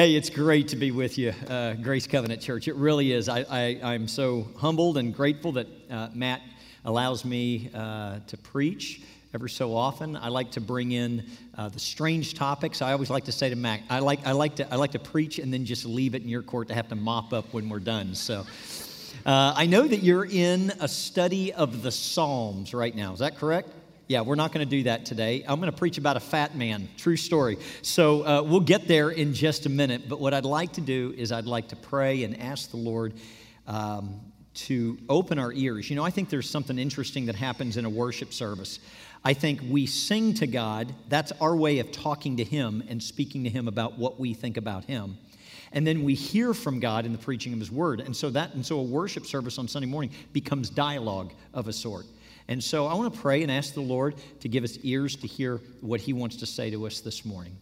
Hey, it's great to be with you, uh, Grace Covenant Church. It really is. I, I, am so humbled and grateful that uh, Matt allows me uh, to preach ever so often. I like to bring in uh, the strange topics. I always like to say to Matt, I like, I, like to, I like to preach and then just leave it in your court to have to mop up when we're done. So uh, I know that you're in a study of the Psalms right now. Is that correct? Yeah, we're not going to do that today. I'm going to preach about a fat man. True story. So uh, we'll get there in just a minute. But what I'd like to do is I'd like to pray and ask the Lord um, to open our ears. You know, I think there's something interesting that happens in a worship service. I think we sing to God, that's our way of talking to Him and speaking to Him about what we think about Him. And then we hear from God in the preaching of His Word. And so that, and so a worship service on Sunday morning becomes dialogue of a sort. And so I want to pray and ask the Lord to give us ears to hear what He wants to say to us this morning.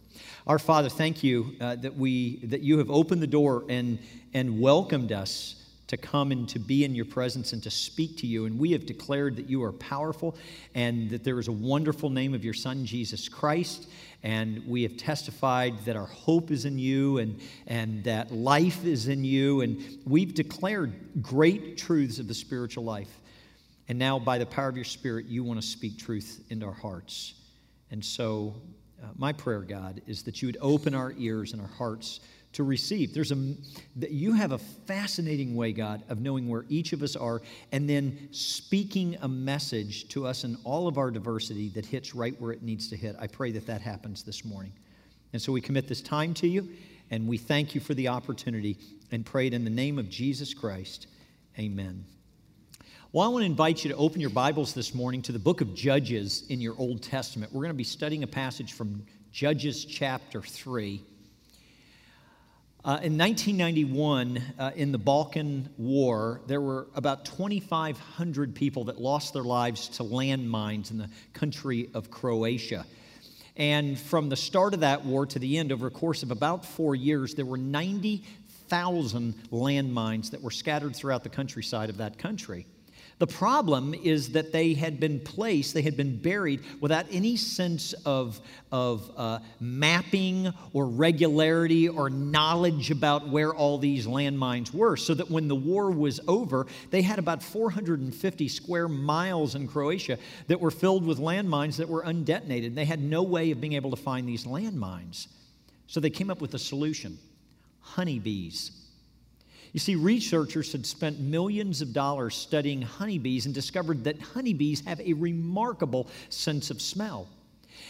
Our Father, thank you uh, that, we, that you have opened the door and, and welcomed us to come and to be in your presence and to speak to you. And we have declared that you are powerful and that there is a wonderful name of your Son, Jesus Christ. And we have testified that our hope is in you and, and that life is in you. And we've declared great truths of the spiritual life. And now, by the power of your Spirit, you want to speak truth into our hearts. And so, uh, my prayer, God, is that you would open our ears and our hearts to receive. There's a you have a fascinating way, God, of knowing where each of us are and then speaking a message to us in all of our diversity that hits right where it needs to hit. I pray that that happens this morning. And so we commit this time to you and we thank you for the opportunity and pray it in the name of Jesus Christ. Amen. Well, I want to invite you to open your Bibles this morning to the book of Judges in your Old Testament. We're going to be studying a passage from Judges chapter 3. Uh, in 1991, uh, in the Balkan War, there were about 2,500 people that lost their lives to landmines in the country of Croatia. And from the start of that war to the end, over a course of about four years, there were 90,000 landmines that were scattered throughout the countryside of that country. The problem is that they had been placed, they had been buried without any sense of, of uh, mapping or regularity or knowledge about where all these landmines were. So that when the war was over, they had about 450 square miles in Croatia that were filled with landmines that were undetonated. They had no way of being able to find these landmines. So they came up with a solution honeybees. You see, researchers had spent millions of dollars studying honeybees and discovered that honeybees have a remarkable sense of smell.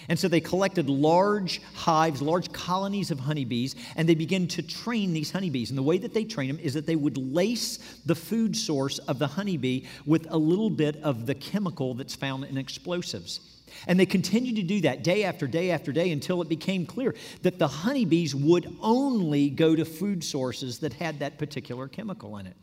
And so they collected large hives, large colonies of honeybees, and they began to train these honeybees. And the way that they train them is that they would lace the food source of the honeybee with a little bit of the chemical that's found in explosives. And they continued to do that day after day after day until it became clear that the honeybees would only go to food sources that had that particular chemical in it.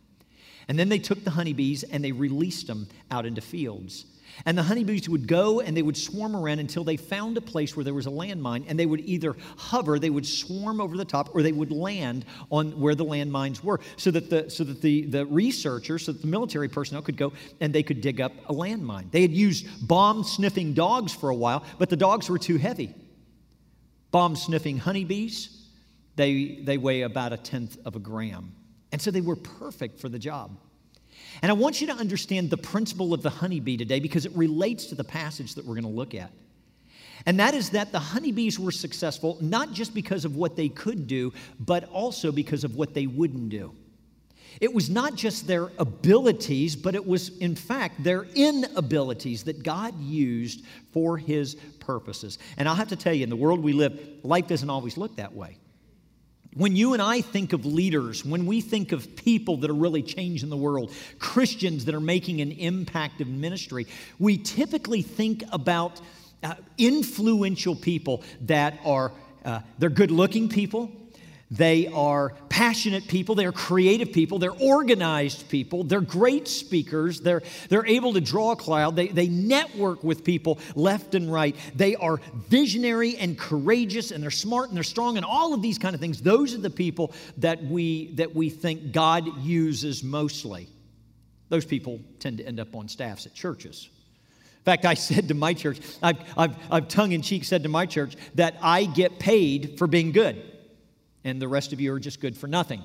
And then they took the honeybees and they released them out into fields. And the honeybees would go and they would swarm around until they found a place where there was a landmine, and they would either hover, they would swarm over the top, or they would land on where the landmines were, so that the so that the, the researchers, so that the military personnel could go and they could dig up a landmine. They had used bomb sniffing dogs for a while, but the dogs were too heavy. Bomb sniffing honeybees, they, they weigh about a tenth of a gram. And so they were perfect for the job. And I want you to understand the principle of the honeybee today because it relates to the passage that we're going to look at. And that is that the honeybees were successful not just because of what they could do, but also because of what they wouldn't do. It was not just their abilities, but it was, in fact, their inabilities that God used for His purposes. And I'll have to tell you, in the world we live, life doesn't always look that way. When you and I think of leaders, when we think of people that are really changing the world, Christians that are making an impact in ministry, we typically think about uh, influential people that are uh, they're good-looking people, they are passionate people, they're creative people, they're organized people, they're great speakers, they're, they're able to draw a crowd, they, they network with people left and right. They are visionary and courageous, and they're smart and they're strong, and all of these kind of things. Those are the people that we, that we think God uses mostly. Those people tend to end up on staffs at churches. In fact, I said to my church, I've, I've, I've tongue in cheek said to my church that I get paid for being good. And the rest of you are just good for nothing.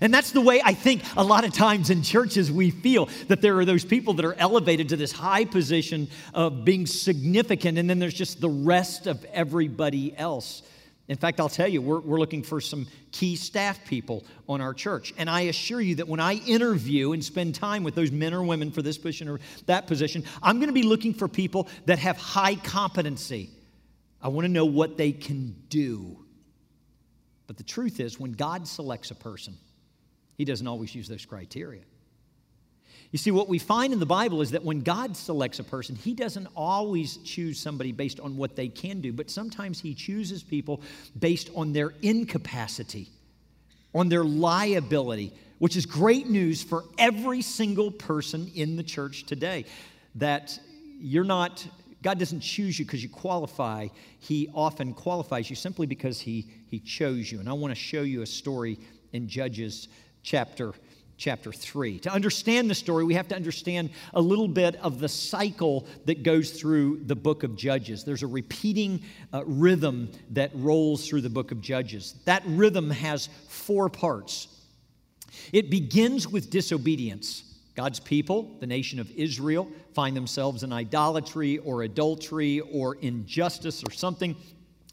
And that's the way I think a lot of times in churches we feel that there are those people that are elevated to this high position of being significant, and then there's just the rest of everybody else. In fact, I'll tell you, we're, we're looking for some key staff people on our church. And I assure you that when I interview and spend time with those men or women for this position or that position, I'm going to be looking for people that have high competency. I want to know what they can do. But the truth is, when God selects a person, he doesn't always use those criteria. You see, what we find in the Bible is that when God selects a person, He doesn't always choose somebody based on what they can do, but sometimes He chooses people based on their incapacity, on their liability, which is great news for every single person in the church today. That you're not, God doesn't choose you because you qualify, He often qualifies you simply because He, he chose you. And I want to show you a story in Judges chapter chapter 3. To understand the story, we have to understand a little bit of the cycle that goes through the book of Judges. There's a repeating uh, rhythm that rolls through the book of Judges. That rhythm has four parts. It begins with disobedience. God's people, the nation of Israel, find themselves in idolatry or adultery or injustice or something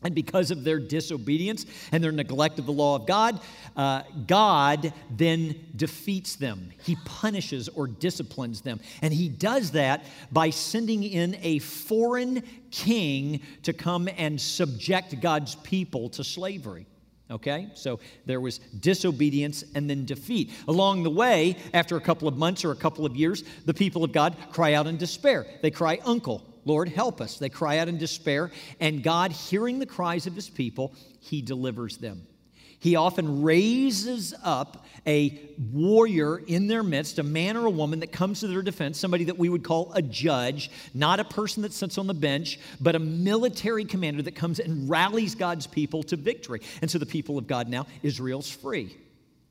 and because of their disobedience and their neglect of the law of God, uh, God then defeats them. He punishes or disciplines them. And he does that by sending in a foreign king to come and subject God's people to slavery. Okay, so there was disobedience and then defeat. Along the way, after a couple of months or a couple of years, the people of God cry out in despair. They cry, Uncle, Lord, help us. They cry out in despair, and God, hearing the cries of his people, he delivers them. He often raises up a warrior in their midst, a man or a woman that comes to their defense, somebody that we would call a judge, not a person that sits on the bench, but a military commander that comes and rallies God's people to victory. And so the people of God now, Israel's free.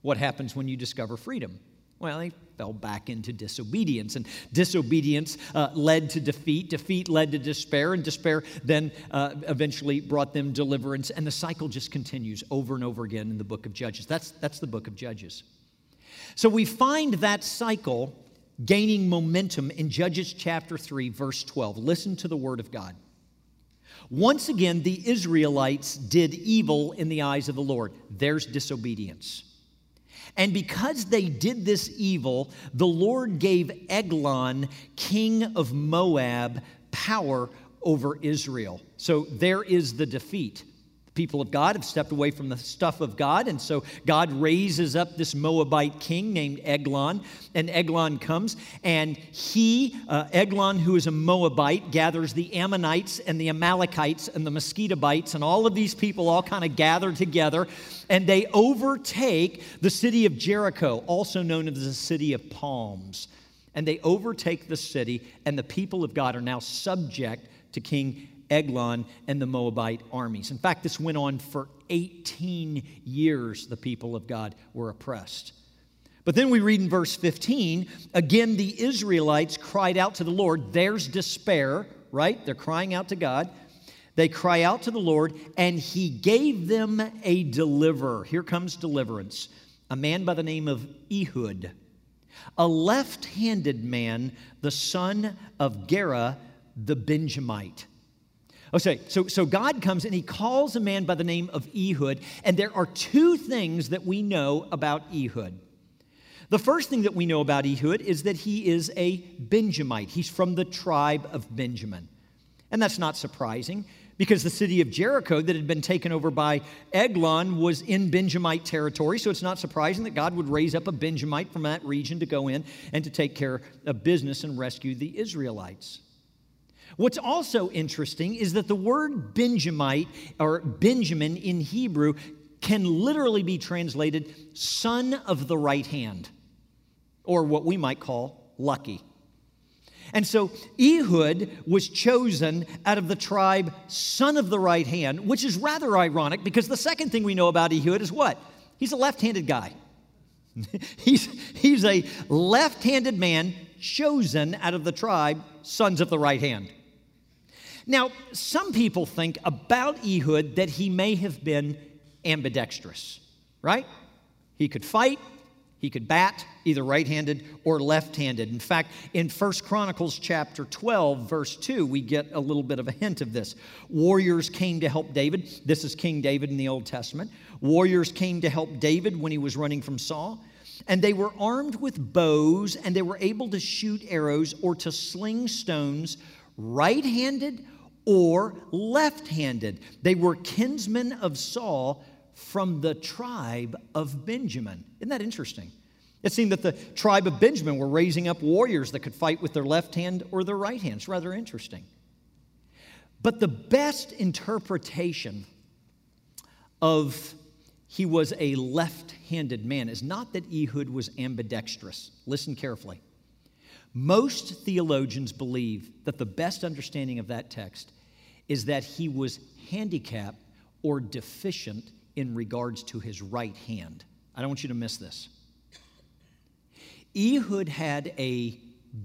What happens when you discover freedom? Well, they fell back into disobedience. And disobedience uh, led to defeat. Defeat led to despair. And despair then uh, eventually brought them deliverance. And the cycle just continues over and over again in the book of Judges. That's, that's the book of Judges. So we find that cycle gaining momentum in Judges chapter 3, verse 12. Listen to the word of God. Once again, the Israelites did evil in the eyes of the Lord. There's disobedience. And because they did this evil, the Lord gave Eglon, king of Moab, power over Israel. So there is the defeat people of God have stepped away from the stuff of God. And so God raises up this Moabite king named Eglon. And Eglon comes, and he, uh, Eglon, who is a Moabite, gathers the Ammonites and the Amalekites and the Mosquitobites, and all of these people all kind of gather together. And they overtake the city of Jericho, also known as the city of palms. And they overtake the city, and the people of God are now subject to King Eglon and the Moabite armies. In fact, this went on for 18 years, the people of God were oppressed. But then we read in verse 15 again, the Israelites cried out to the Lord. There's despair, right? They're crying out to God. They cry out to the Lord, and He gave them a deliverer. Here comes deliverance a man by the name of Ehud, a left handed man, the son of Gera the Benjamite. Okay, so, so God comes and he calls a man by the name of Ehud, and there are two things that we know about Ehud. The first thing that we know about Ehud is that he is a Benjamite. He's from the tribe of Benjamin. And that's not surprising because the city of Jericho that had been taken over by Eglon was in Benjamite territory. So it's not surprising that God would raise up a Benjamite from that region to go in and to take care of business and rescue the Israelites. What's also interesting is that the word Benjamite or Benjamin in Hebrew can literally be translated son of the right hand, or what we might call lucky. And so Ehud was chosen out of the tribe son of the right hand, which is rather ironic because the second thing we know about Ehud is what? He's a left handed guy. he's, he's a left handed man chosen out of the tribe sons of the right hand. Now, some people think about Ehud that he may have been ambidextrous. right? He could fight, he could bat either right-handed or left-handed. In fact, in 1 Chronicles chapter 12 verse 2, we get a little bit of a hint of this. Warriors came to help David. This is King David in the Old Testament. Warriors came to help David when he was running from Saul. And they were armed with bows and they were able to shoot arrows or to sling stones right handed or left handed. They were kinsmen of Saul from the tribe of Benjamin. Isn't that interesting? It seemed that the tribe of Benjamin were raising up warriors that could fight with their left hand or their right hand. It's rather interesting. But the best interpretation of he was a left handed man is not that Ehud was ambidextrous. Listen carefully. Most theologians believe that the best understanding of that text is that he was handicapped or deficient in regards to his right hand. I don't want you to miss this. Ehud had a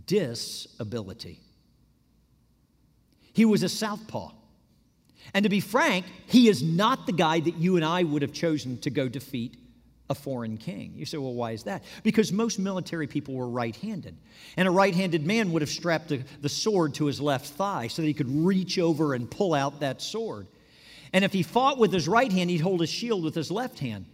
disability. He was a southpaw. And to be frank, he is not the guy that you and I would have chosen to go defeat a foreign king. You say, well, why is that? Because most military people were right handed. And a right handed man would have strapped the, the sword to his left thigh so that he could reach over and pull out that sword. And if he fought with his right hand, he'd hold his shield with his left hand.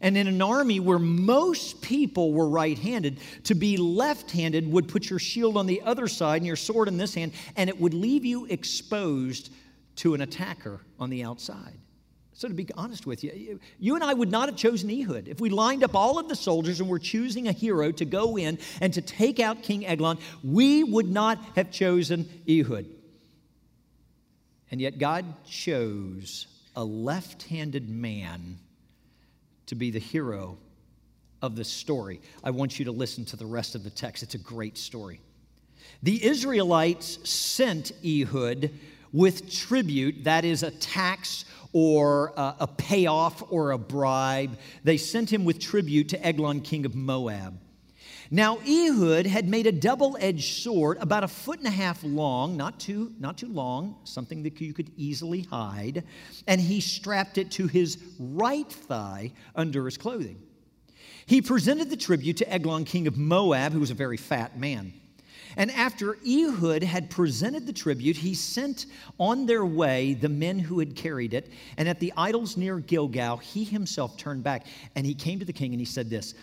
And in an army where most people were right handed, to be left handed would put your shield on the other side and your sword in this hand, and it would leave you exposed to an attacker on the outside. So, to be honest with you, you and I would not have chosen Ehud. If we lined up all of the soldiers and were choosing a hero to go in and to take out King Eglon, we would not have chosen Ehud. And yet, God chose a left handed man to be the hero of the story. I want you to listen to the rest of the text. It's a great story. The Israelites sent Ehud with tribute, that is, a tax or uh, a payoff or a bribe. They sent him with tribute to Eglon, king of Moab. Now Ehud had made a double-edged sword about a foot and a half long, not too, not too long, something that you could easily hide, and he strapped it to his right thigh under his clothing. He presented the tribute to Eglon, king of Moab, who was a very fat man. And after Ehud had presented the tribute, he sent on their way the men who had carried it. And at the idols near Gilgal, he himself turned back and he came to the king and he said, This,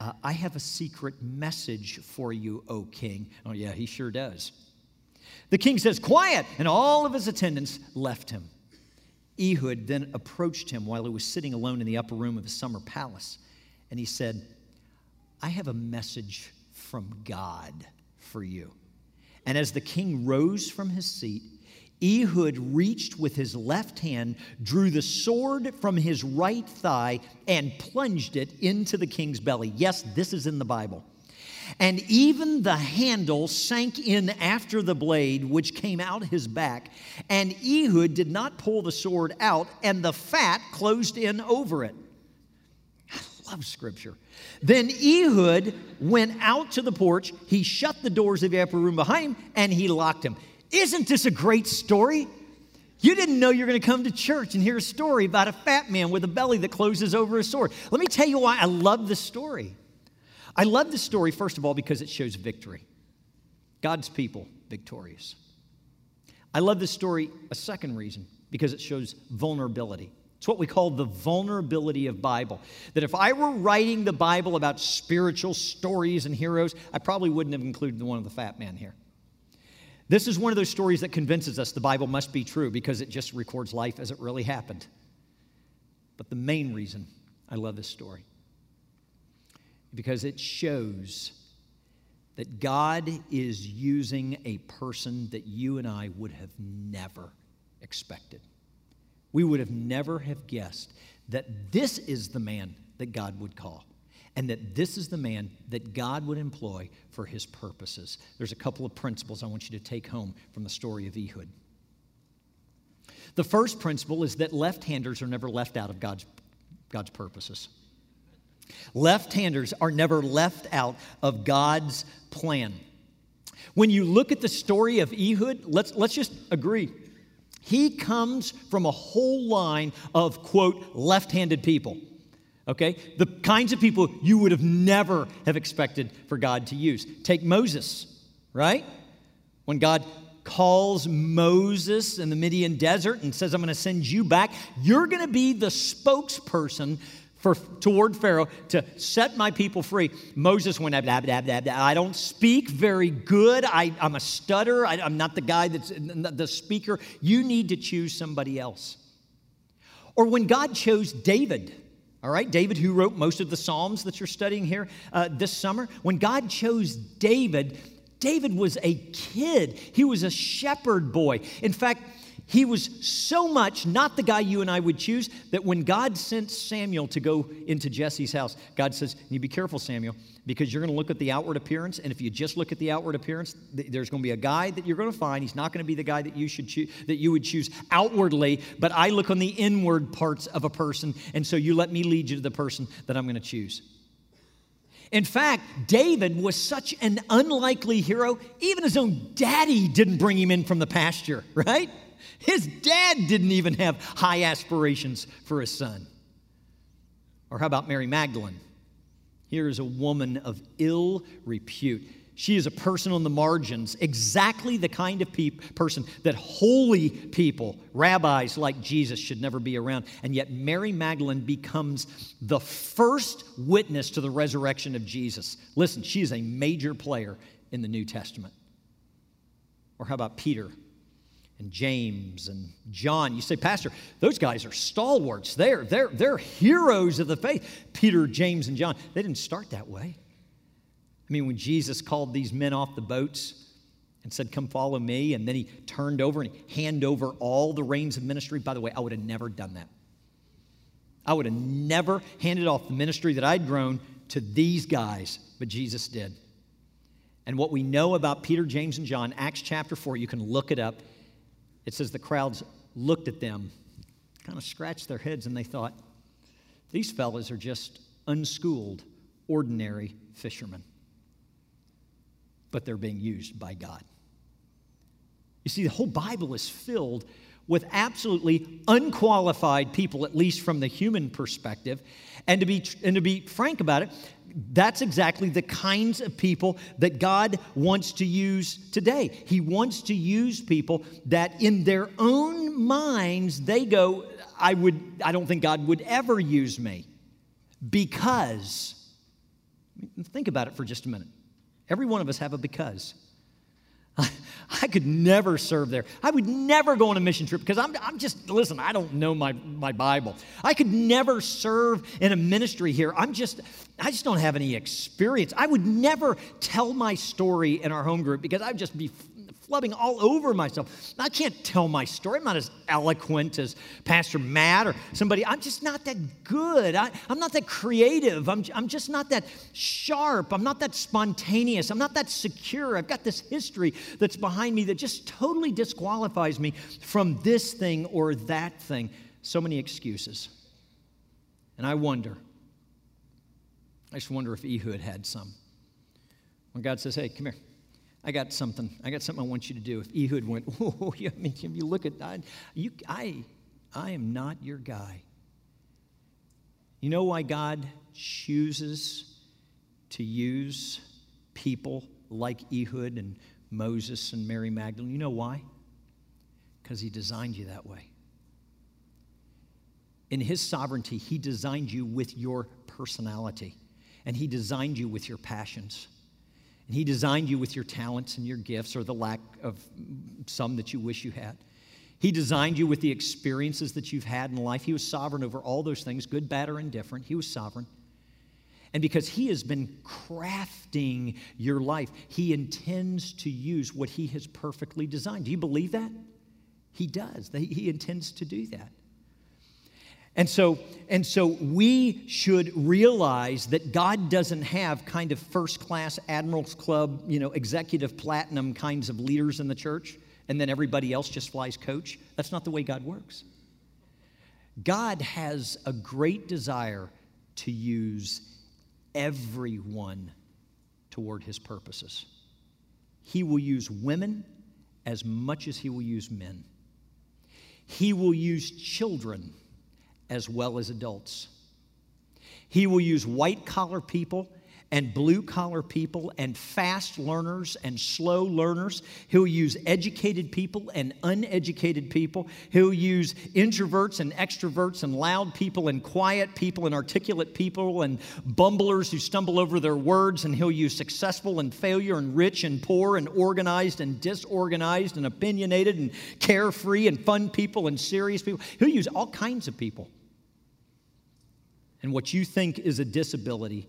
uh, I have a secret message for you, O king. Oh, yeah, he sure does. The king says, Quiet! And all of his attendants left him. Ehud then approached him while he was sitting alone in the upper room of his summer palace. And he said, I have a message from God for you. And as the king rose from his seat, Ehud reached with his left hand, drew the sword from his right thigh, and plunged it into the king's belly. Yes, this is in the Bible. And even the handle sank in after the blade, which came out his back. And Ehud did not pull the sword out, and the fat closed in over it. Love scripture. Then Ehud went out to the porch. He shut the doors of the upper room behind him and he locked him. Isn't this a great story? You didn't know you're going to come to church and hear a story about a fat man with a belly that closes over a sword. Let me tell you why I love this story. I love this story, first of all, because it shows victory. God's people victorious. I love this story, a second reason, because it shows vulnerability. It's what we call the vulnerability of Bible. That if I were writing the Bible about spiritual stories and heroes, I probably wouldn't have included the one of the fat man here. This is one of those stories that convinces us the Bible must be true because it just records life as it really happened. But the main reason I love this story because it shows that God is using a person that you and I would have never expected. We would have never have guessed that this is the man that God would call and that this is the man that God would employ for his purposes. There's a couple of principles I want you to take home from the story of Ehud. The first principle is that left handers are never left out of God's, God's purposes. Left handers are never left out of God's plan. When you look at the story of Ehud, let's, let's just agree he comes from a whole line of, quote, left handed people. Okay? The kinds of people you would have never have expected for God to use. Take Moses, right? When God calls Moses in the Midian desert and says, I'm going to send you back, you're going to be the spokesperson for, toward Pharaoh to set my people free. Moses went, blah, blah, blah. I don't speak very good. I, am a stutter. I, I'm not the guy that's the speaker. You need to choose somebody else. Or when God chose David, all right, David, who wrote most of the Psalms that you're studying here uh, this summer, when God chose David, David was a kid. He was a shepherd boy. In fact, he was so much not the guy you and I would choose that when God sent Samuel to go into Jesse's house, God says, You be careful, Samuel, because you're going to look at the outward appearance. And if you just look at the outward appearance, there's going to be a guy that you're going to find. He's not going to be the guy that you should choose, that you would choose outwardly, but I look on the inward parts of a person. And so you let me lead you to the person that I'm going to choose. In fact, David was such an unlikely hero, even his own daddy didn't bring him in from the pasture, right? His dad didn't even have high aspirations for his son. Or how about Mary Magdalene? Here is a woman of ill repute. She is a person on the margins, exactly the kind of pe- person that holy people, rabbis like Jesus, should never be around. And yet, Mary Magdalene becomes the first witness to the resurrection of Jesus. Listen, she is a major player in the New Testament. Or how about Peter? And James and John. You say, Pastor, those guys are stalwarts. They're, they're, they're heroes of the faith. Peter, James, and John, they didn't start that way. I mean, when Jesus called these men off the boats and said, Come follow me, and then he turned over and handed over all the reins of ministry. By the way, I would have never done that. I would have never handed off the ministry that I'd grown to these guys, but Jesus did. And what we know about Peter, James, and John, Acts chapter 4, you can look it up it says the crowds looked at them, kind of scratched their heads, and they thought, these fellas are just unschooled, ordinary fishermen. But they're being used by God. You see, the whole Bible is filled with absolutely unqualified people, at least from the human perspective. And to be, and to be frank about it, that's exactly the kinds of people that God wants to use today. He wants to use people that in their own minds they go, I would I don't think God would ever use me. Because think about it for just a minute. Every one of us have a because. I could never serve there. I would never go on a mission trip because I'm, I'm just, listen, I don't know my, my Bible. I could never serve in a ministry here. I'm just, I just don't have any experience. I would never tell my story in our home group because I'd just be flubbing all over myself. I can't tell my story. I'm not as eloquent as Pastor Matt or somebody. I'm just not that good. I, am not that creative. I'm, I'm just not that sharp. I'm not that spontaneous. I'm not that secure. I've got this history that's behind me that just totally disqualifies me from this thing or that thing. So many excuses. And I wonder, I just wonder if Ehud had some. When God says, hey, come here. I got something. I got something I want you to do. If Ehud went, oh, yeah, I mean, if you look at that, you, I, I am not your guy. You know why God chooses to use people like Ehud and Moses and Mary Magdalene? You know why? Because He designed you that way. In His sovereignty, He designed you with your personality, and He designed you with your passions. And He designed you with your talents and your gifts, or the lack of some that you wish you had. He designed you with the experiences that you've had in life. He was sovereign over all those things, good, bad, or indifferent. He was sovereign. And because He has been crafting your life, He intends to use what He has perfectly designed. Do you believe that? He does. He intends to do that. And so, and so we should realize that God doesn't have kind of first class Admirals Club, you know, executive platinum kinds of leaders in the church, and then everybody else just flies coach. That's not the way God works. God has a great desire to use everyone toward his purposes. He will use women as much as he will use men. He will use children as well as adults. He will use white collar people and blue collar people and fast learners and slow learners. He'll use educated people and uneducated people. He'll use introverts and extroverts and loud people and quiet people and articulate people and bumblers who stumble over their words. And he'll use successful and failure and rich and poor and organized and disorganized and opinionated and carefree and fun people and serious people. He'll use all kinds of people. And what you think is a disability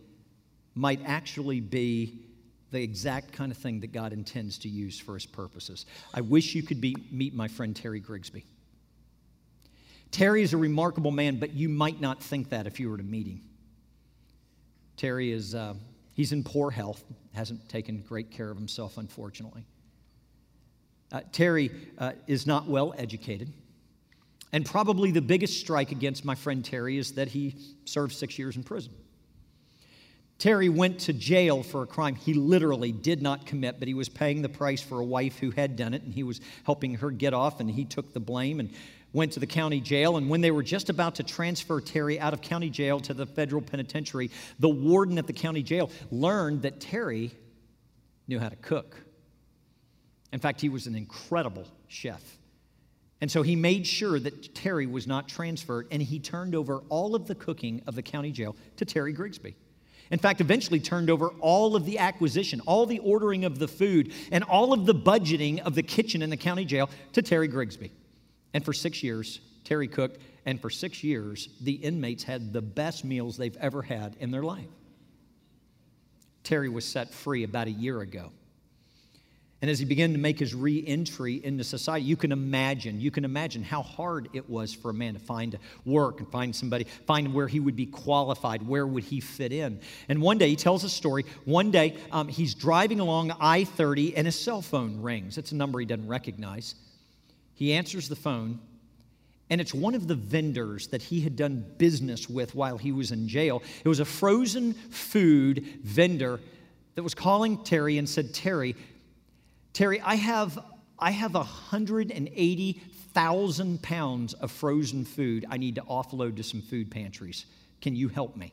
might actually be the exact kind of thing that God intends to use for his purposes. I wish you could be, meet my friend Terry Grigsby. Terry is a remarkable man, but you might not think that if you were to meet him. Terry is, uh, he's in poor health, hasn't taken great care of himself, unfortunately. Uh, Terry uh, is not well educated. And probably the biggest strike against my friend Terry is that he served six years in prison. Terry went to jail for a crime he literally did not commit, but he was paying the price for a wife who had done it, and he was helping her get off, and he took the blame and went to the county jail. And when they were just about to transfer Terry out of county jail to the federal penitentiary, the warden at the county jail learned that Terry knew how to cook. In fact, he was an incredible chef. And so he made sure that Terry was not transferred, and he turned over all of the cooking of the county jail to Terry Grigsby. In fact, eventually turned over all of the acquisition, all the ordering of the food, and all of the budgeting of the kitchen in the county jail to Terry Grigsby. And for six years, Terry cooked, and for six years, the inmates had the best meals they've ever had in their life. Terry was set free about a year ago. And as he began to make his re entry into society, you can imagine, you can imagine how hard it was for a man to find work and find somebody, find where he would be qualified, where would he fit in. And one day, he tells a story. One day, um, he's driving along I 30 and his cell phone rings. It's a number he doesn't recognize. He answers the phone, and it's one of the vendors that he had done business with while he was in jail. It was a frozen food vendor that was calling Terry and said, Terry, Terry, I have, I have 180,000 pounds of frozen food I need to offload to some food pantries. Can you help me?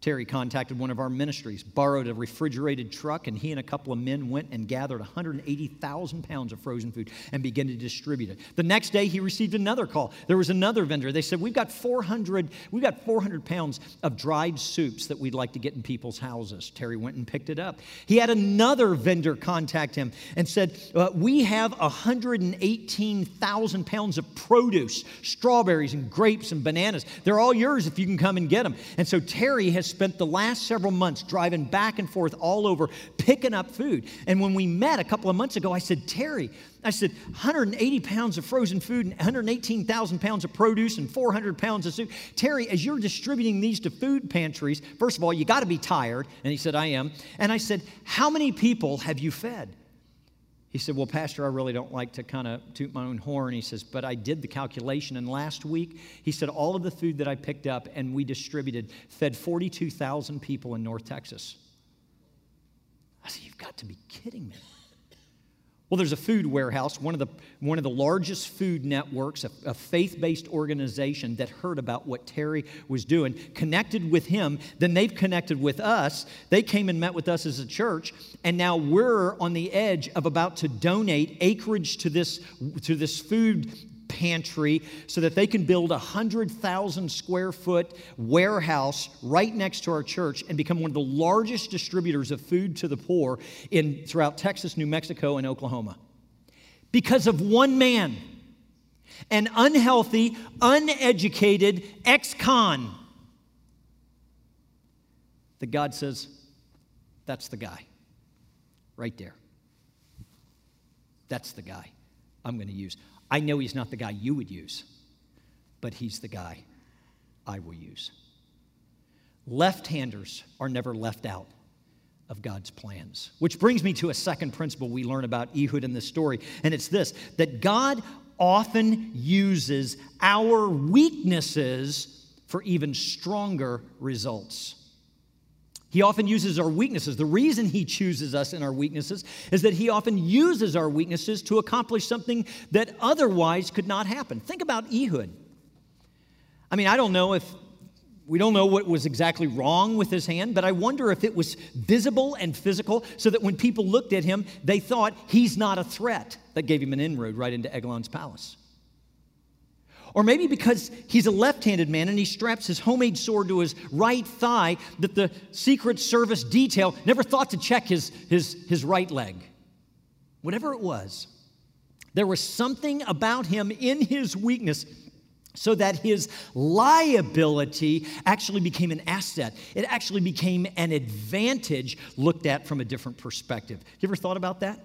Terry contacted one of our ministries, borrowed a refrigerated truck, and he and a couple of men went and gathered 180,000 pounds of frozen food and began to distribute it. The next day, he received another call. There was another vendor. They said, "We've got 400, we've got 400 pounds of dried soups that we'd like to get in people's houses." Terry went and picked it up. He had another vendor contact him and said, uh, "We have 118,000 pounds of produce, strawberries and grapes and bananas. They're all yours if you can come and get them." And so Terry has spent the last several months driving back and forth all over picking up food. And when we met a couple of months ago, I said, Terry, I said, 180 pounds of frozen food and 118,000 pounds of produce and 400 pounds of soup. Terry, as you're distributing these to food pantries, first of all, you got to be tired. And he said, I am. And I said, How many people have you fed? He said, Well, Pastor, I really don't like to kind of toot my own horn. He says, But I did the calculation, and last week, he said, all of the food that I picked up and we distributed fed 42,000 people in North Texas. I said, You've got to be kidding me. Well, there's a food warehouse, one of the, one of the largest food networks, a, a faith based organization that heard about what Terry was doing, connected with him. Then they've connected with us. They came and met with us as a church, and now we're on the edge of about to donate acreage to this, to this food pantry so that they can build a 100,000 square foot warehouse right next to our church and become one of the largest distributors of food to the poor in, throughout Texas, New Mexico, and Oklahoma. Because of one man, an unhealthy, uneducated ex con, that God says, that's the guy right there. That's the guy I'm going to use. I know he's not the guy you would use, but he's the guy I will use. Left handers are never left out of God's plans. Which brings me to a second principle we learn about Ehud in this story, and it's this that God often uses our weaknesses for even stronger results. He often uses our weaknesses. The reason he chooses us in our weaknesses is that he often uses our weaknesses to accomplish something that otherwise could not happen. Think about Ehud. I mean, I don't know if We don't know what was exactly wrong with his hand, but I wonder if it was visible and physical so that when people looked at him, they thought he's not a threat. That gave him an inroad right into Eglon's palace. Or maybe because he's a left handed man and he straps his homemade sword to his right thigh, that the Secret Service detail never thought to check his, his, his right leg. Whatever it was, there was something about him in his weakness so that his liability actually became an asset. It actually became an advantage looked at from a different perspective. You ever thought about that?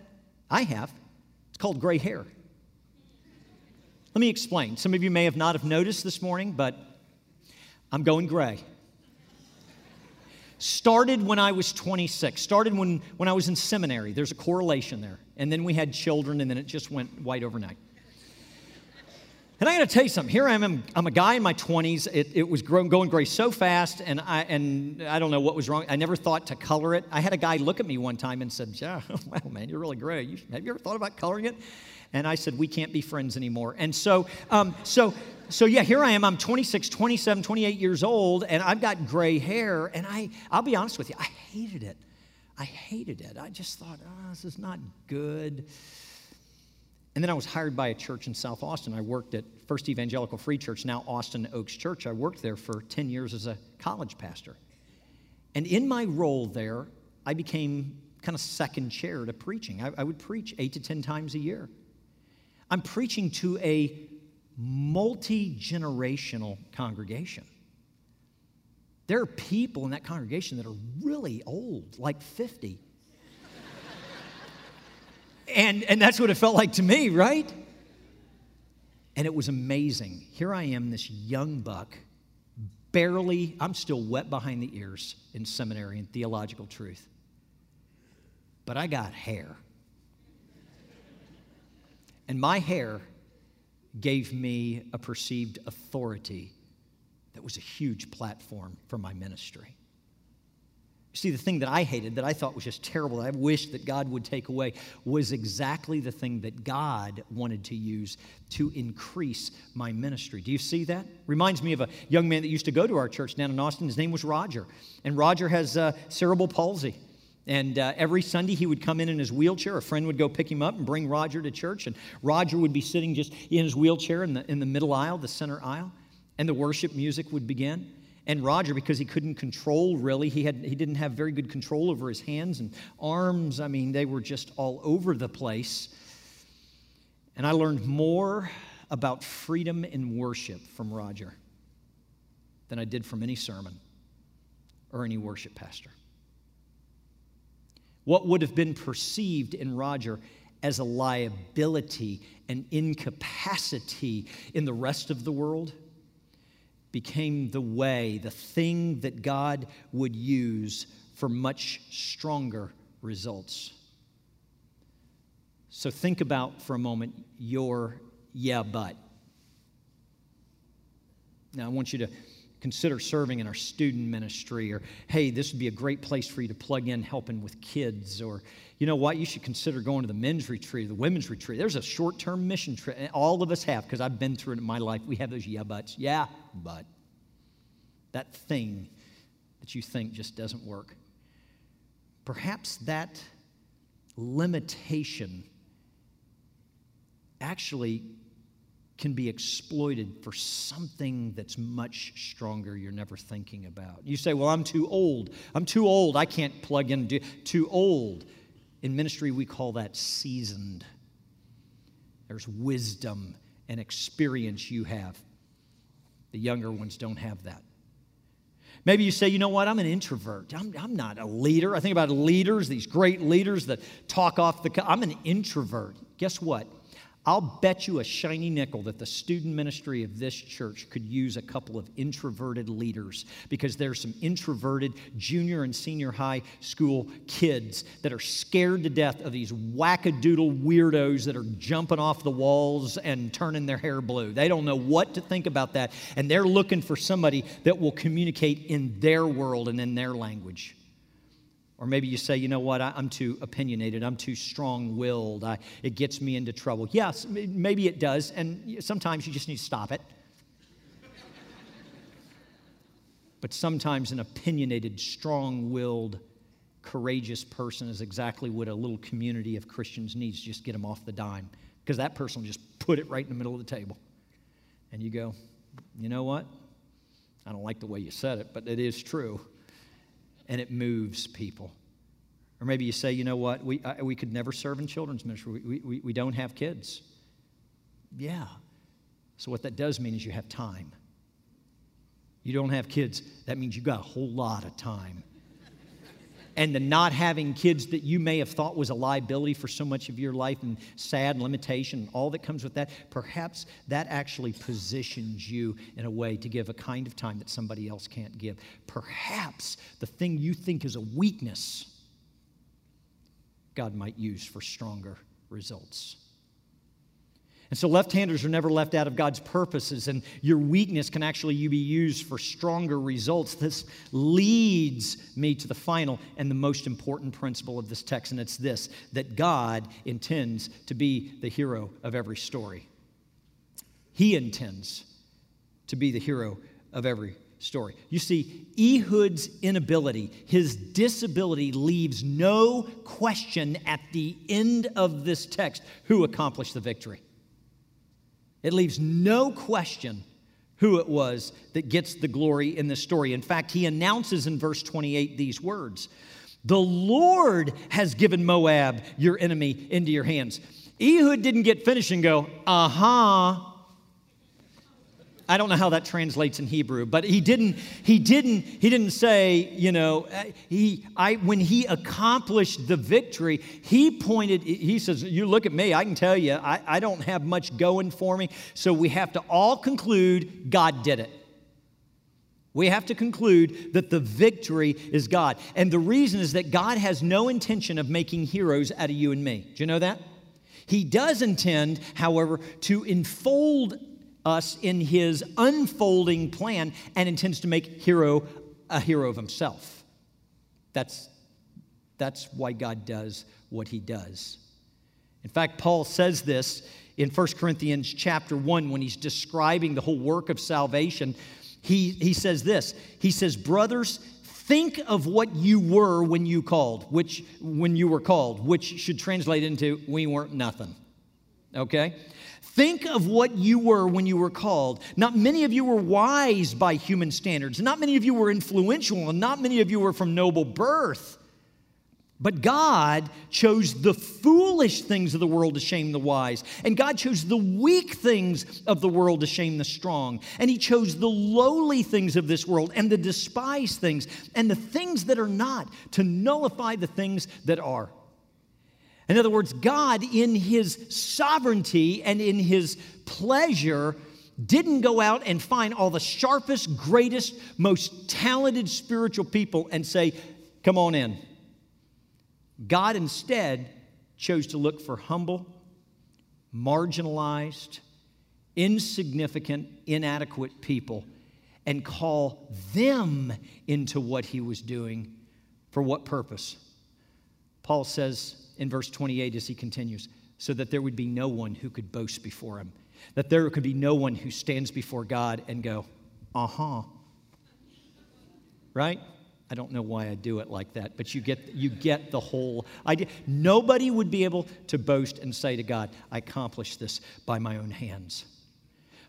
I have. It's called gray hair. Let me explain. Some of you may have not have noticed this morning, but I'm going gray. Started when I was 26. Started when, when I was in seminary. There's a correlation there. And then we had children, and then it just went white overnight. And I got to tell you something. Here I am. I'm a guy in my 20s. It, it was going gray so fast, and I, and I don't know what was wrong. I never thought to color it. I had a guy look at me one time and said, Yeah, well, man, you're really gray. You, have you ever thought about coloring it? And I said, We can't be friends anymore. And so, um, so, so yeah, here I am. I'm 26, 27, 28 years old, and I've got gray hair. And I, I'll be honest with you, I hated it. I hated it. I just thought, oh, this is not good. And then I was hired by a church in South Austin. I worked at First Evangelical Free Church, now Austin Oaks Church. I worked there for 10 years as a college pastor. And in my role there, I became kind of second chair to preaching. I, I would preach eight to 10 times a year. I'm preaching to a multi generational congregation. There are people in that congregation that are really old, like 50 and, and that's what it felt like to me, right? And it was amazing. Here I am, this young buck, barely, I'm still wet behind the ears in seminary and theological truth. But I got hair. And my hair gave me a perceived authority that was a huge platform for my ministry. See, the thing that I hated, that I thought was just terrible, that I wished that God would take away, was exactly the thing that God wanted to use to increase my ministry. Do you see that? Reminds me of a young man that used to go to our church down in Austin. His name was Roger. And Roger has uh, cerebral palsy. And uh, every Sunday he would come in in his wheelchair. A friend would go pick him up and bring Roger to church. And Roger would be sitting just in his wheelchair in the, in the middle aisle, the center aisle. And the worship music would begin. And Roger, because he couldn't control really, he, had, he didn't have very good control over his hands and arms. I mean, they were just all over the place. And I learned more about freedom in worship from Roger than I did from any sermon or any worship pastor. What would have been perceived in Roger as a liability and incapacity in the rest of the world became the way, the thing that God would use for much stronger results. So think about for a moment your yeah, but. Now, I want you to consider serving in our student ministry, or hey, this would be a great place for you to plug in helping with kids, or you know what, you should consider going to the men's retreat, the women's retreat. There's a short term mission trip, all of us have, because I've been through it in my life. We have those yeah buts. Yeah, but. That thing that you think just doesn't work. Perhaps that limitation actually can be exploited for something that's much stronger you're never thinking about. You say, Well, I'm too old. I'm too old. I can't plug in. Too old. In ministry, we call that seasoned. There's wisdom and experience you have. The younger ones don't have that. Maybe you say, you know what, I'm an introvert. I'm, I'm not a leader. I think about leaders, these great leaders that talk off the. I'm an introvert. Guess what? I'll bet you a shiny nickel that the student ministry of this church could use a couple of introverted leaders because there's some introverted junior and senior high school kids that are scared to death of these wackadoodle weirdos that are jumping off the walls and turning their hair blue. They don't know what to think about that, and they're looking for somebody that will communicate in their world and in their language. Or maybe you say, you know what, I, am too opinionated, I'm too strong willed, it gets me into trouble. Yes, maybe it does, and sometimes you just need to stop it. But sometimes an opinionated, strong willed, courageous person is exactly what a little community of Christians needs. Just get them off the dime. Because that person will just put it right in the middle of the table. And you go, you know what? I don't like the way you said it, but it is true. And it moves people. Or maybe you say, you know what? We, I, we could never serve in children's ministry. We, we, we don't have kids. Yeah. So, what that does mean is you have time. You don't have kids, that means you got a whole lot of time and the not having kids that you may have thought was a liability for so much of your life and sad limitation, all that comes with that, perhaps that actually positions you in a way to give a kind of time that somebody else can't give. Perhaps the thing you think is a weakness, God might use for stronger results. And so left handers are never left out of God's purposes, and your weakness can actually be used for stronger results. This leads me to the final and the most important principle of this text, and it's this that God intends to be the hero of every story. He intends to be the hero of every story. You see, Ehud's inability, his disability, leaves no question at the end of this text who accomplished the victory. It leaves no question who it was that gets the glory in this story. In fact, he announces in verse 28 these words The Lord has given Moab, your enemy, into your hands. Ehud didn't get finished and go, uh huh. I don't know how that translates in Hebrew, but he didn't, he didn't, he didn't say, you know, uh, he, I, when he accomplished the victory, he pointed, he says, you look at me, I can tell you, I, I don't have much going for me. So we have to all conclude God did it. We have to conclude that the victory is God. And the reason is that God has no intention of making heroes out of you and me. Do you know that? He does intend, however, to enfold us in his unfolding plan and intends to make hero a hero of himself. That's, that's why God does what he does. In fact, Paul says this in 1 Corinthians chapter 1 when he's describing the whole work of salvation. He, he says this He says, Brothers, think of what you were when you called, which when you were called, which should translate into we weren't nothing. Okay? Think of what you were when you were called. Not many of you were wise by human standards. Not many of you were influential, and not many of you were from noble birth. But God chose the foolish things of the world to shame the wise. And God chose the weak things of the world to shame the strong. And He chose the lowly things of this world and the despised things and the things that are not to nullify the things that are in other words, God, in his sovereignty and in his pleasure, didn't go out and find all the sharpest, greatest, most talented spiritual people and say, Come on in. God instead chose to look for humble, marginalized, insignificant, inadequate people and call them into what he was doing. For what purpose? Paul says, in verse 28 as he continues, so that there would be no one who could boast before him, that there could be no one who stands before God and go, uh huh. Right? I don't know why I do it like that, but you get, you get the whole idea. Nobody would be able to boast and say to God, I accomplished this by my own hands.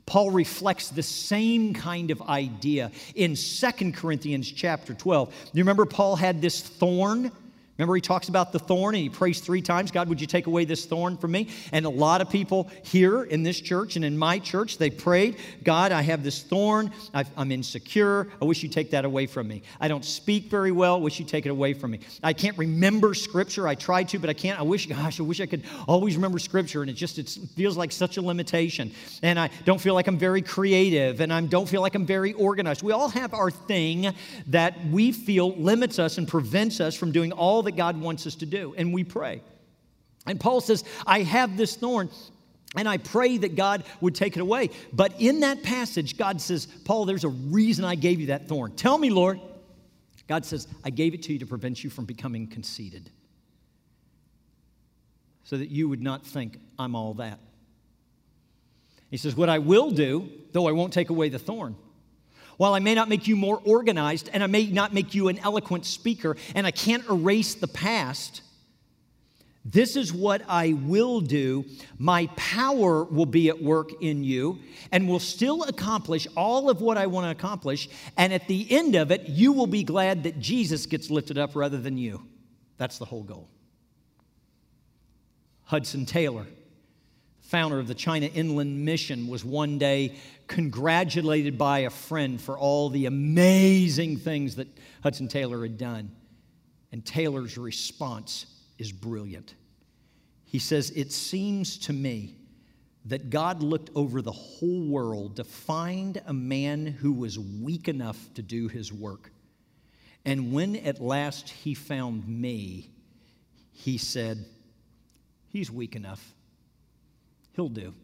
Paul reflects the same kind of idea in Second Corinthians chapter 12. You remember Paul had this thorn Remember, he talks about the thorn and he prays three times God, would you take away this thorn from me? And a lot of people here in this church and in my church, they prayed, God, I have this thorn. i am insecure. I wish you take that away from me. I don't speak very well. I wish you take it away from me. I can't remember scripture. I try to, but I can't. I wish, gosh, I wish I could always remember scripture. And it just it feels like such a limitation. And I don't feel like I'm very creative and I don't feel like I'm very organized. We all have our thing that we feel limits us and prevents us from doing all that God wants us to do, and we pray. And Paul says, I have this thorn, and I pray that God would take it away. But in that passage, God says, Paul, there's a reason I gave you that thorn. Tell me, Lord. God says, I gave it to you to prevent you from becoming conceited, so that you would not think I'm all that. He says, What I will do, though I won't take away the thorn, While I may not make you more organized and I may not make you an eloquent speaker and I can't erase the past, this is what I will do. My power will be at work in you and will still accomplish all of what I want to accomplish. And at the end of it, you will be glad that Jesus gets lifted up rather than you. That's the whole goal. Hudson Taylor, founder of the China Inland Mission, was one day congratulated by a friend for all the amazing things that Hudson Taylor had done. And Taylor's response is brilliant. He says, It seems to me that God looked over the whole world to find a man who was weak enough to do his work. And when at last he found me, he said, He's weak enough. He'll do.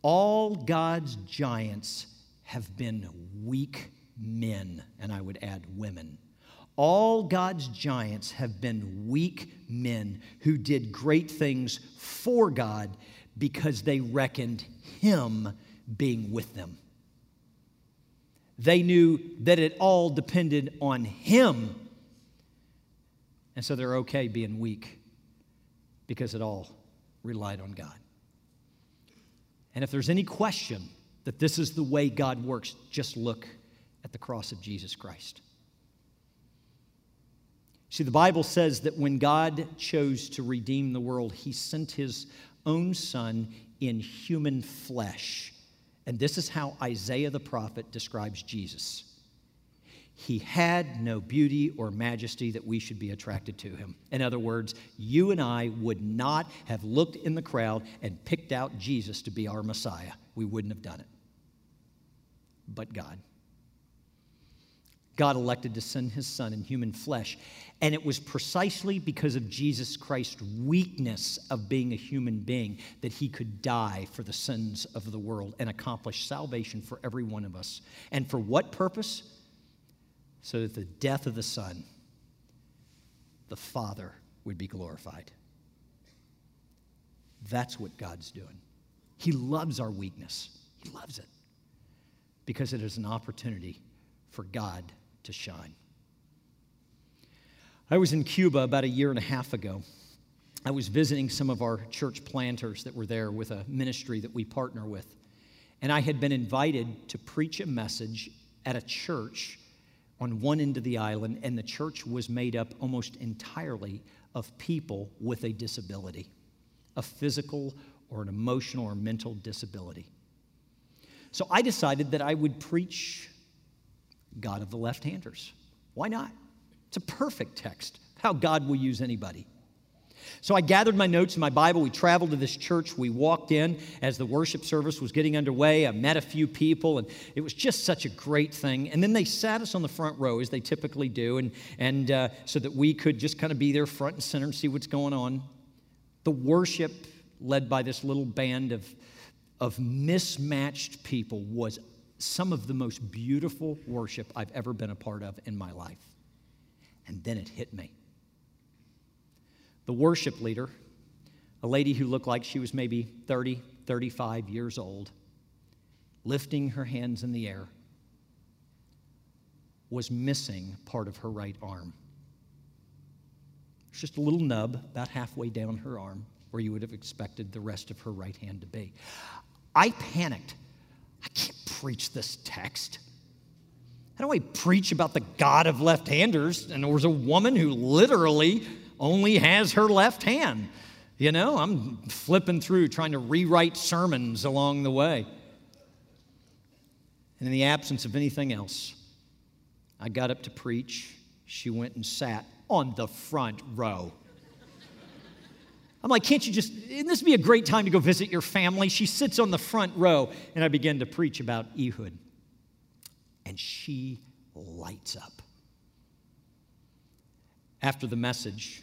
All God's giants have been weak men, and I would add women. All God's giants have been weak men who did great things for God because they reckoned Him being with them. They knew that it all depended on Him. And so they're okay being weak because it all relied on God. And if there's any question that this is the way God works, just look at the cross of Jesus Christ. See, the Bible says that when God chose to redeem the world, he sent his own son in human flesh. And this is how Isaiah the prophet describes Jesus. He had no beauty or majesty that we should be attracted to him. In other words, you and I would not have looked in the crowd and picked out Jesus to be our Messiah. We wouldn't have done it. But God. God elected to send his son in human flesh. And it was precisely because of Jesus Christ's weakness of being a human being that he could die for the sins of the world and accomplish salvation for every one of us. And for what purpose? So that the death of the Son, the Father, would be glorified. That's what God's doing. He loves our weakness, He loves it because it is an opportunity for God to shine. I was in Cuba about a year and a half ago. I was visiting some of our church planters that were there with a ministry that we partner with. And I had been invited to preach a message at a church on one end of the island, and the church was made up almost entirely of people with a disability, a physical or an emotional or mental disability. So I decided that I would preach God of the left handers. Why not? It's a perfect text, how God will use anybody. So I gathered my notes in my Bible. We traveled to this church. We walked in as the worship service was getting underway. I met a few people, and it was just such a great thing. And then they sat us on the front row, as they typically do, and, and uh, so that we could just kind of be there front and center and see what's going on. The worship, led by this little band of, of mismatched people, was some of the most beautiful worship I've ever been a part of in my life. And then it hit me. The worship leader, a lady who looked like she was maybe 30, 35 years old, lifting her hands in the air, was missing part of her right arm. It's just a little nub about halfway down her arm where you would have expected the rest of her right hand to be. I panicked. I can't preach this text. How do I preach about the God of left handers? And there was a woman who literally only has her left hand. You know, I'm flipping through trying to rewrite sermons along the way. And in the absence of anything else, I got up to preach. She went and sat on the front row. I'm like, can't you just, isn't this be a great time to go visit your family? She sits on the front row, and I begin to preach about Ehud. And she lights up. After the message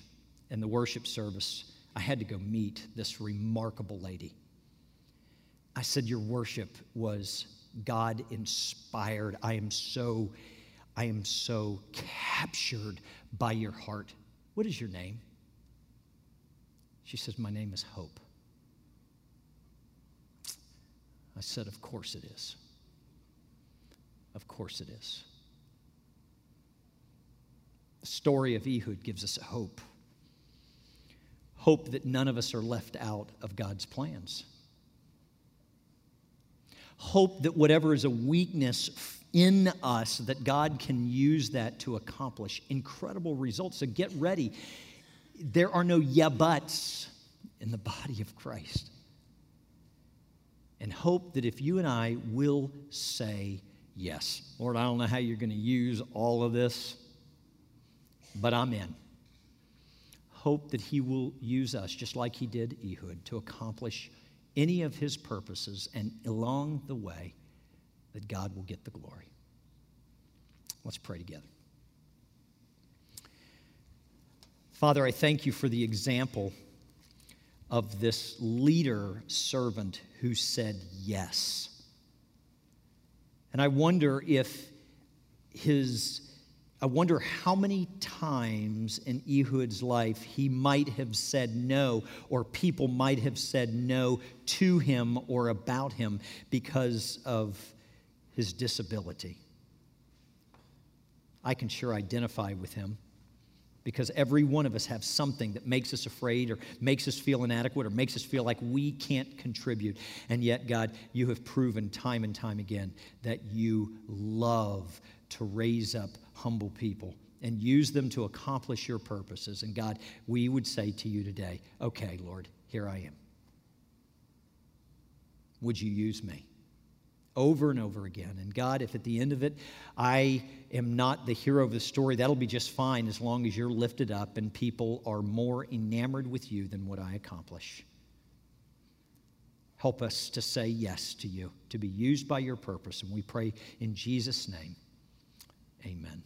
and the worship service, I had to go meet this remarkable lady. I said, Your worship was God inspired. I am so, I am so captured by your heart. What is your name? She says, My name is Hope. I said, Of course it is. Of course it is. The story of Ehud gives us hope. Hope that none of us are left out of God's plans. Hope that whatever is a weakness in us, that God can use that to accomplish incredible results. So get ready. There are no yeah buts in the body of Christ. And hope that if you and I will say yes, Lord, I don't know how you're going to use all of this, but I'm in. Hope that He will use us, just like He did Ehud, to accomplish any of His purposes, and along the way, that God will get the glory. Let's pray together. Father, I thank you for the example of this leader servant who said yes. And I wonder if his, I wonder how many times in Ehud's life he might have said no, or people might have said no to him or about him because of his disability. I can sure identify with him because every one of us have something that makes us afraid or makes us feel inadequate or makes us feel like we can't contribute. And yet, God, you have proven time and time again that you love to raise up humble people and use them to accomplish your purposes. And God, we would say to you today, okay, Lord, here I am. Would you use me? over and over again. And God, if at the end of it I am not the hero of the story, that'll be just fine as long as you're lifted up and people are more enamored with you than what I accomplish. Help us to say yes to you, to be used by your purpose. And we pray in Jesus' name, amen.